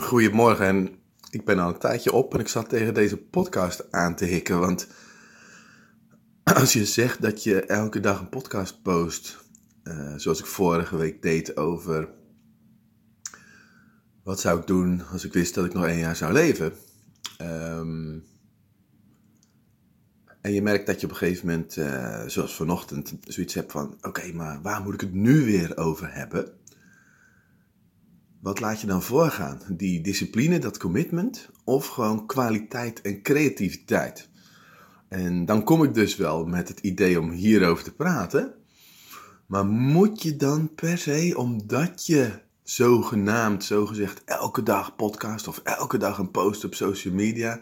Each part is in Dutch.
Goedemorgen en ik ben al een tijdje op en ik zat tegen deze podcast aan te hikken. Want als je zegt dat je elke dag een podcast post, eh, zoals ik vorige week deed over wat zou ik doen als ik wist dat ik nog één jaar zou leven. Ehm, en je merkt dat je op een gegeven moment, eh, zoals vanochtend, zoiets hebt van: oké, maar waar moet ik het nu weer over hebben? Wat laat je dan voorgaan? Die discipline, dat commitment of gewoon kwaliteit en creativiteit? En dan kom ik dus wel met het idee om hierover te praten. Maar moet je dan per se, omdat je zogenaamd, zogezegd elke dag podcast of elke dag een post op social media,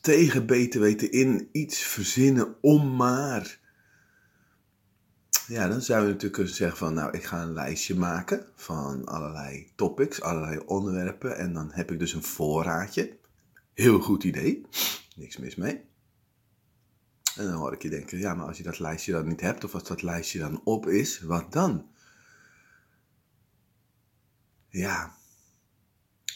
tegen beter weten in iets verzinnen om maar ja, dan zou je natuurlijk kunnen zeggen van, nou, ik ga een lijstje maken van allerlei topics, allerlei onderwerpen. En dan heb ik dus een voorraadje. Heel goed idee. Niks mis mee. En dan hoor ik je denken, ja, maar als je dat lijstje dan niet hebt, of als dat lijstje dan op is, wat dan? Ja,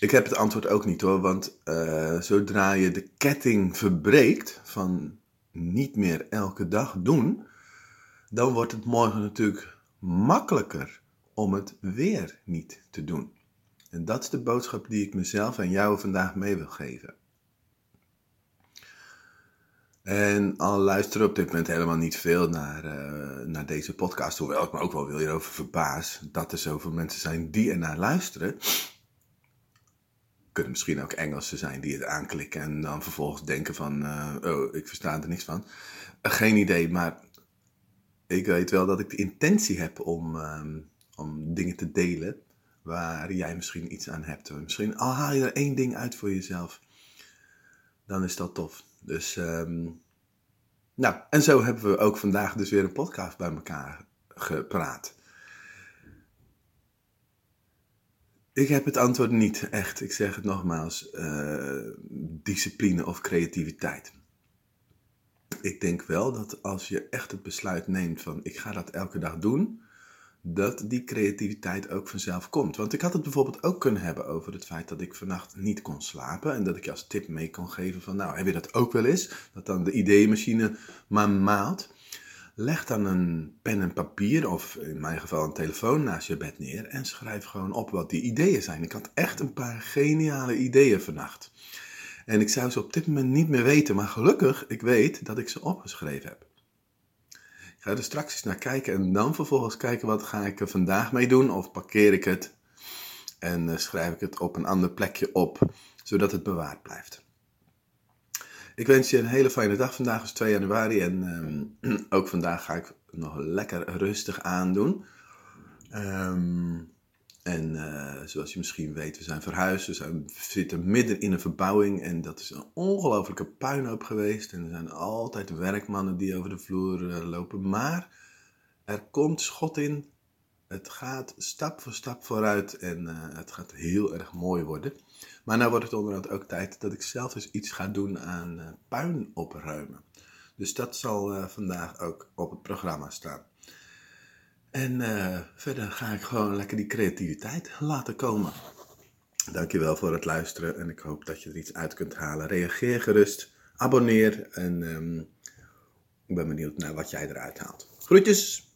ik heb het antwoord ook niet hoor, want uh, zodra je de ketting verbreekt van niet meer elke dag doen, dan wordt het morgen natuurlijk makkelijker om het weer niet te doen. En dat is de boodschap die ik mezelf en jou vandaag mee wil geven. En al luisteren op dit moment helemaal niet veel naar, uh, naar deze podcast, hoewel ik me ook wel wil hierover verbaas dat er zoveel mensen zijn die er naar luisteren. Kunnen misschien ook Engelsen zijn die het aanklikken en dan vervolgens denken van, uh, oh, ik versta er niks van. Geen idee, maar ik weet wel dat ik de intentie heb om, ehm, om dingen te delen waar jij misschien iets aan hebt. Misschien al haal je er één ding uit voor jezelf, dan is dat tof. Dus, um, nou, en zo hebben we ook vandaag dus weer een podcast bij elkaar gepraat. Ik heb het antwoord niet, echt. Ik zeg het nogmaals, uh, discipline of creativiteit ik denk wel dat als je echt het besluit neemt van ik ga dat elke dag doen, dat die creativiteit ook vanzelf komt. Want ik had het bijvoorbeeld ook kunnen hebben over het feit dat ik vannacht niet kon slapen en dat ik je als tip mee kon geven van nou, heb je dat ook wel eens? Dat dan de ideeënmachine maar maalt. Leg dan een pen en papier, of in mijn geval een telefoon, naast je bed neer en schrijf gewoon op wat die ideeën zijn. Ik had echt een paar geniale ideeën vannacht. En ik zou ze op dit moment niet meer weten, maar gelukkig, ik weet dat ik ze opgeschreven heb. Ik ga er straks eens naar kijken en dan vervolgens kijken wat ga ik er vandaag mee doen. Of parkeer ik het en uh, schrijf ik het op een ander plekje op, zodat het bewaard blijft. Ik wens je een hele fijne dag. Vandaag is 2 januari en um, ook vandaag ga ik nog lekker rustig aandoen. Um, en uh, zoals je misschien weet, we zijn verhuisd. We, zitten midden in een verbouwing. En dat is een ongelofelijke puinhoop geweest. En er zijn altijd werkmannen die over de vloer uh, lopen. Maar er komt schot in. Het gaat stap voor stap vooruit. En uh, het gaat heel erg mooi worden. Maar nou wordt het onderhand ook tijd dat ik zelf eens iets ga doen aan puin opruimen. Dus dat zal vandaag ook op het programma staan. En uh, verder ga ik gewoon lekker die creativiteit laten komen. Dankjewel voor het luisteren en ik hoop dat je er iets uit kunt halen. Reageer gerust, abonneer en um, ik ben benieuwd naar wat jij eruit haalt. Groetjes!